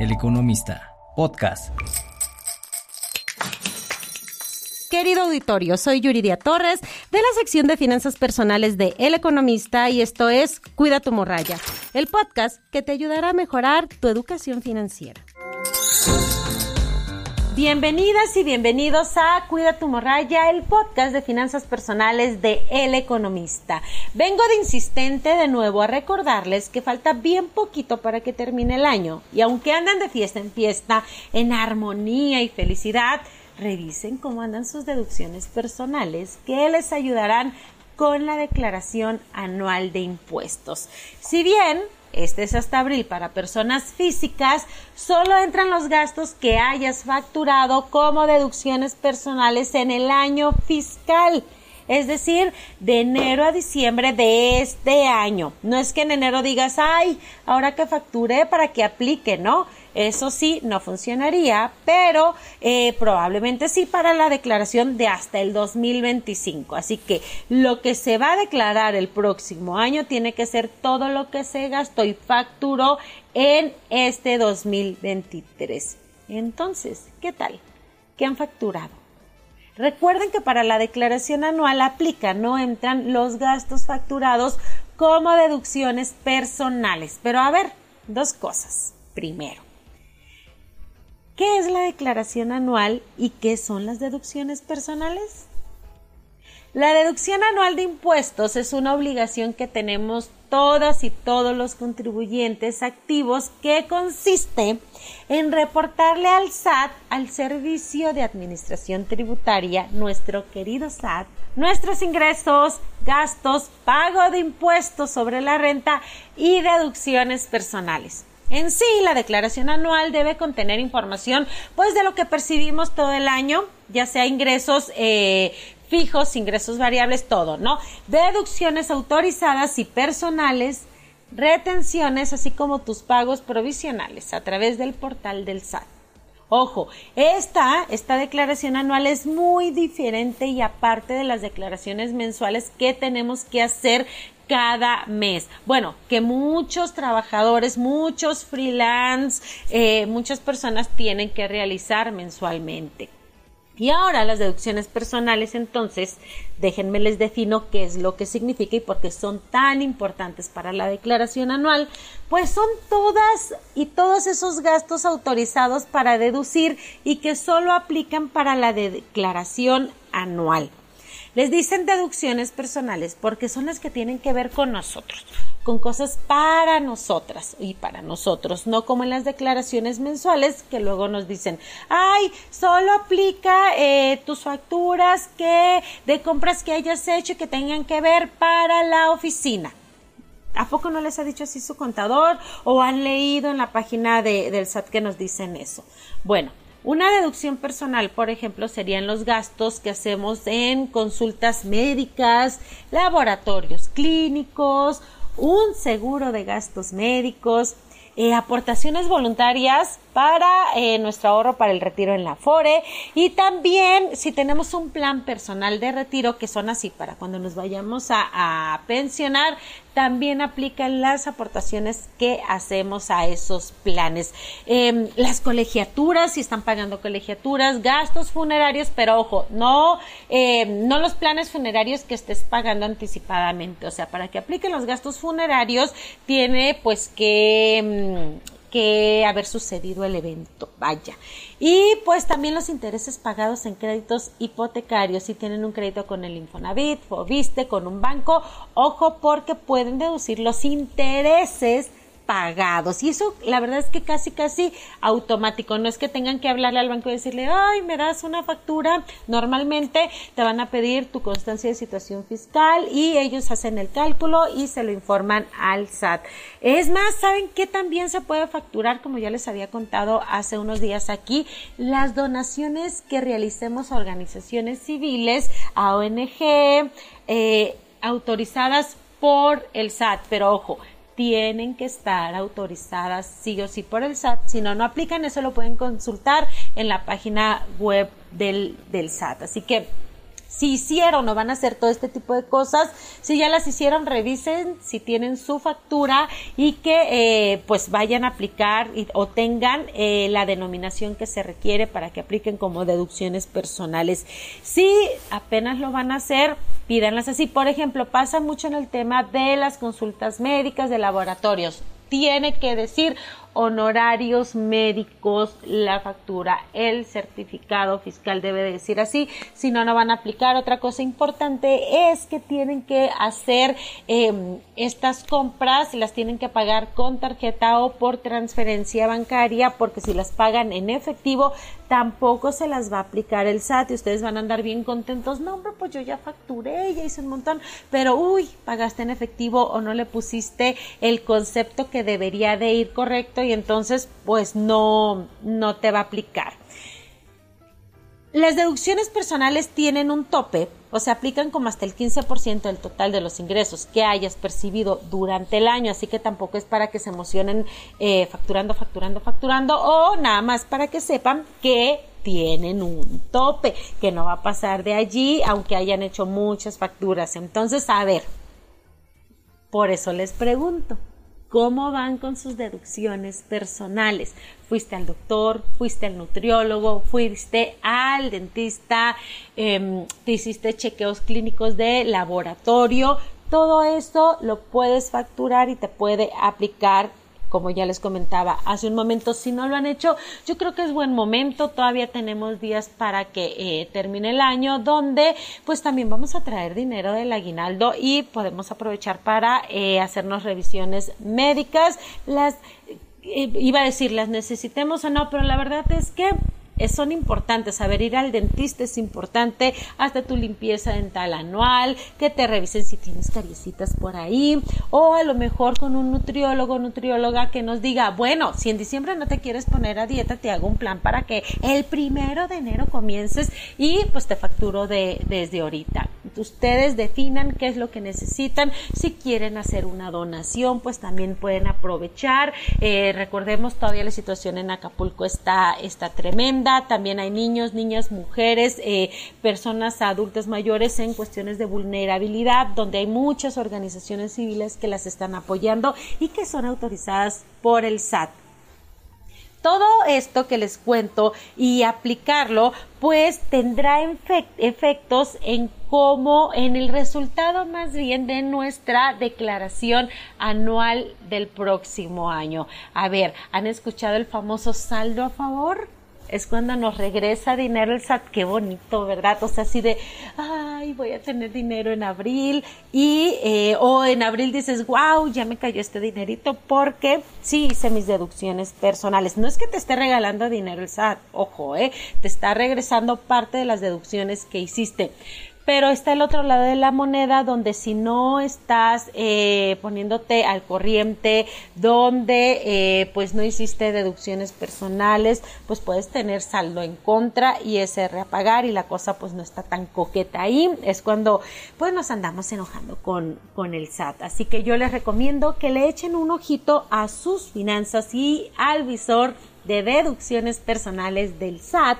El Economista, podcast. Querido auditorio, soy Yuridia Torres de la sección de finanzas personales de El Economista y esto es Cuida tu morralla, el podcast que te ayudará a mejorar tu educación financiera. Bienvenidas y bienvenidos a Cuida tu morralla, el podcast de finanzas personales de El Economista. Vengo de insistente de nuevo a recordarles que falta bien poquito para que termine el año y aunque andan de fiesta en fiesta, en armonía y felicidad, revisen cómo andan sus deducciones personales que les ayudarán con la declaración anual de impuestos. Si bien este es hasta abril para personas físicas, solo entran los gastos que hayas facturado como deducciones personales en el año fiscal. Es decir, de enero a diciembre de este año. No es que en enero digas, ay, ahora que facturé para que aplique, ¿no? Eso sí, no funcionaría, pero eh, probablemente sí para la declaración de hasta el 2025. Así que lo que se va a declarar el próximo año tiene que ser todo lo que se gastó y facturó en este 2023. Entonces, ¿qué tal? ¿Qué han facturado? Recuerden que para la declaración anual aplica, no entran los gastos facturados como deducciones personales. Pero a ver, dos cosas. Primero, ¿Qué es la declaración anual y qué son las deducciones personales? La deducción anual de impuestos es una obligación que tenemos todas y todos los contribuyentes activos que consiste en reportarle al SAT, al Servicio de Administración Tributaria, nuestro querido SAT, nuestros ingresos, gastos, pago de impuestos sobre la renta y deducciones personales. En sí, la declaración anual debe contener información pues de lo que percibimos todo el año, ya sea ingresos eh, fijos, ingresos variables, todo, ¿no? Deducciones autorizadas y personales, retenciones, así como tus pagos provisionales a través del portal del SAT. Ojo, esta, esta declaración anual es muy diferente y aparte de las declaraciones mensuales que tenemos que hacer cada mes. Bueno, que muchos trabajadores, muchos freelance, eh, muchas personas tienen que realizar mensualmente. Y ahora las deducciones personales, entonces, déjenme les defino qué es lo que significa y por qué son tan importantes para la declaración anual, pues son todas y todos esos gastos autorizados para deducir y que solo aplican para la declaración anual. Les dicen deducciones personales porque son las que tienen que ver con nosotros, con cosas para nosotras y para nosotros, no como en las declaraciones mensuales que luego nos dicen, ay, solo aplica eh, tus facturas que de compras que hayas hecho que tengan que ver para la oficina. ¿A poco no les ha dicho así su contador o han leído en la página de, del SAT que nos dicen eso? Bueno, una deducción personal, por ejemplo, serían los gastos que hacemos en consultas médicas, laboratorios clínicos, un seguro de gastos médicos, eh, aportaciones voluntarias para eh, nuestro ahorro para el retiro en la FORE. Y también si tenemos un plan personal de retiro que son así para cuando nos vayamos a, pensionar también aplican las aportaciones que hacemos a esos planes. Em, las colegiaturas si están pagando colegiaturas gastos funerarios pero ojo no em, no los planes funerarios que estés pagando anticipadamente. O sea para que apliquen los gastos funerarios tiene pues que em, que haber sucedido el evento, vaya. Y pues también los intereses pagados en créditos hipotecarios, si tienen un crédito con el Infonavit, o viste con un banco, ojo porque pueden deducir los intereses pagados. Y eso, la verdad es que casi, casi automático. No es que tengan que hablarle al banco y decirle, ay, me das una factura. Normalmente te van a pedir tu constancia de situación fiscal y ellos hacen el cálculo y se lo informan al SAT. Es más, ¿saben qué también se puede facturar? Como ya les había contado hace unos días aquí, las donaciones que realicemos a organizaciones civiles, a ONG, eh, autorizadas por el SAT. Pero ojo, tienen que estar autorizadas sí o sí por el SAT. Si no, no aplican, eso lo pueden consultar en la página web del, del SAT. Así que si hicieron o van a hacer todo este tipo de cosas. Si ya las hicieron, revisen si tienen su factura y que eh, pues vayan a aplicar o tengan eh, la denominación que se requiere para que apliquen como deducciones personales. Si apenas lo van a hacer, pídanlas así. Por ejemplo, pasa mucho en el tema de las consultas médicas de laboratorios tiene que decir honorarios médicos, la factura, el certificado fiscal debe decir así, si no, no van a aplicar. Otra cosa importante es que tienen que hacer em, estas compras y las tienen que pagar con tarjeta o por transferencia bancaria, porque si las pagan en efectivo, tampoco se las va a aplicar el SAT y ustedes van a andar bien contentos. No, hombre, pues yo ya facturé, ya hice un montón, pero uy, pagaste en efectivo o no le pusiste el concepto que debería de ir correcto y entonces pues no, no te va a aplicar. Las deducciones personales tienen un tope o se aplican como hasta el 15% del total de los ingresos que hayas percibido durante el año, así que tampoco es para que se emocionen eh, facturando, facturando, facturando o nada más para que sepan que tienen un tope, que no va a pasar de allí aunque hayan hecho muchas facturas. Entonces, a ver, por eso les pregunto, cómo van con sus deducciones personales. Fuiste al doctor, fuiste al nutriólogo, fuiste al dentista, em, te hiciste chequeos clínicos de laboratorio. Todo esto lo puedes facturar y te puede aplicar como ya les comentaba hace un momento. Si no lo han hecho, yo creo que es buen momento. Todavía tenemos días para que eh, termine el año, donde pues también vamos a traer dinero del aguinaldo y podemos aprovechar para eh, hacernos revisiones médicas. Las eh, iba a decir las necesitemos o no, pero la verdad es que son importantes. Saber ir al dentista es importante, hasta tu limpieza dental anual, que te revisen si tienes cariecitas por ahí, o a lo mejor con un nutriólogo, nutrióloga que nos diga, bueno, si en diciembre no te quieres poner a dieta, te hago un plan para que el primero de enero comiences y pues te facturo de, desde ahorita. Ustedes definan qué es lo que necesitan. Si quieren hacer una donación, pues también pueden aprovechar. Eh, recordemos, todavía la situación en Acapulco está, está tremenda también hay niños, niñas, mujeres, eh, personas adultas mayores en cuestiones de vulnerabilidad, donde hay muchas organizaciones civiles que las están apoyando y que son autorizadas por el SAT todo esto que les cuento y aplicarlo, pues tendrá efectos en cómo, en el resultado más bien de nuestra declaración anual del próximo año. A ver, ¿han escuchado el famoso saldo a favor? Es cuando nos regresa dinero el SAT, qué bonito, ¿verdad? O sea, así de, ay, voy a tener dinero en abril y, eh, o en abril dices, wow, ya me cayó este dinerito porque sí hice mis deducciones personales. No es que te esté regalando dinero el SAT, ojo, ¿eh? Te está regresando parte de las deducciones que hiciste pero está el otro lado de la moneda donde si no estás eh, poniéndote al corriente, donde eh, pues no hiciste deducciones personales, pues puedes tener saldo en contra y ese reapagar y la cosa pues no está tan coqueta ahí, es cuando pues nos andamos enojando con, con el SAT. Así que yo les recomiendo que le echen un ojito a sus finanzas y al visor de deducciones personales del SAT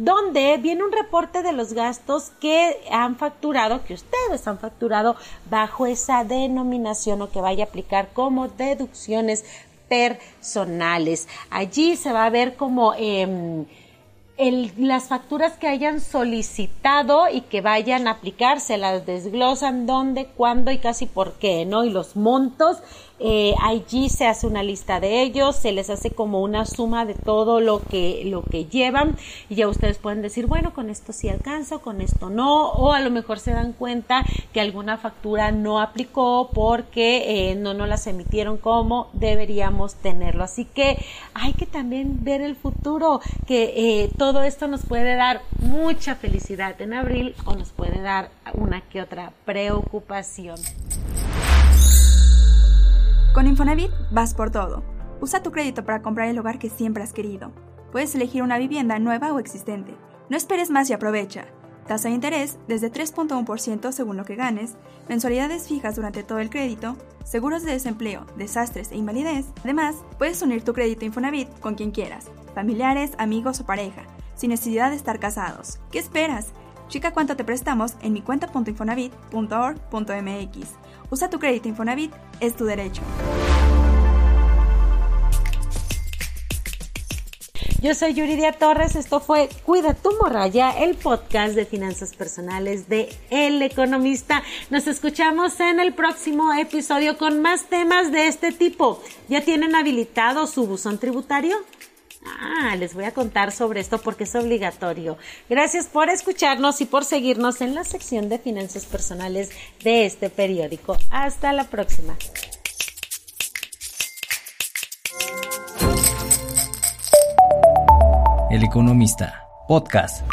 donde viene un reporte de los gastos que han facturado, que ustedes han facturado bajo esa denominación o que vaya a aplicar como deducciones personales. Allí se va a ver como... Em, las facturas que hayan solicitado y que vayan a aplicar, se las desglosan dónde, cuándo y casi por qué, ¿no? Y los montos eh, allí se hace una lista de ellos, se les hace como una suma de todo lo que, lo que llevan y ya ustedes pueden decir, bueno, con esto sí alcanzo, con esto no, o a lo mejor se dan cuenta que alguna factura no aplicó porque eh, no nos las emitieron como deberíamos tenerlo. Así que hay que también ver el futuro, que eh, todo esto nos puede dar mucha felicidad en abril o nos puede dar una que otra preocupación. Con Infonavit vas por todo. Usa tu crédito para comprar el hogar que siempre has querido. Puedes elegir una vivienda nueva o existente. No esperes más y aprovecha. Tasa de interés desde 3.1% según lo que ganes, mensualidades fijas durante todo el crédito, seguros de desempleo, desastres e invalidez. Además, puedes unir tu crédito Infonavit con quien quieras, familiares, amigos o pareja, sin necesidad de estar casados. ¿Qué esperas? Chica cuánto te prestamos en mi cuenta.infonavit.org.mx. Usa tu crédito Infonavit, es tu derecho. Yo soy Yuridia Torres, esto fue Cuida tu morralla, el podcast de finanzas personales de El Economista. Nos escuchamos en el próximo episodio con más temas de este tipo. ¿Ya tienen habilitado su buzón tributario? Ah, les voy a contar sobre esto porque es obligatorio. Gracias por escucharnos y por seguirnos en la sección de finanzas personales de este periódico. Hasta la próxima. El Economista, podcast.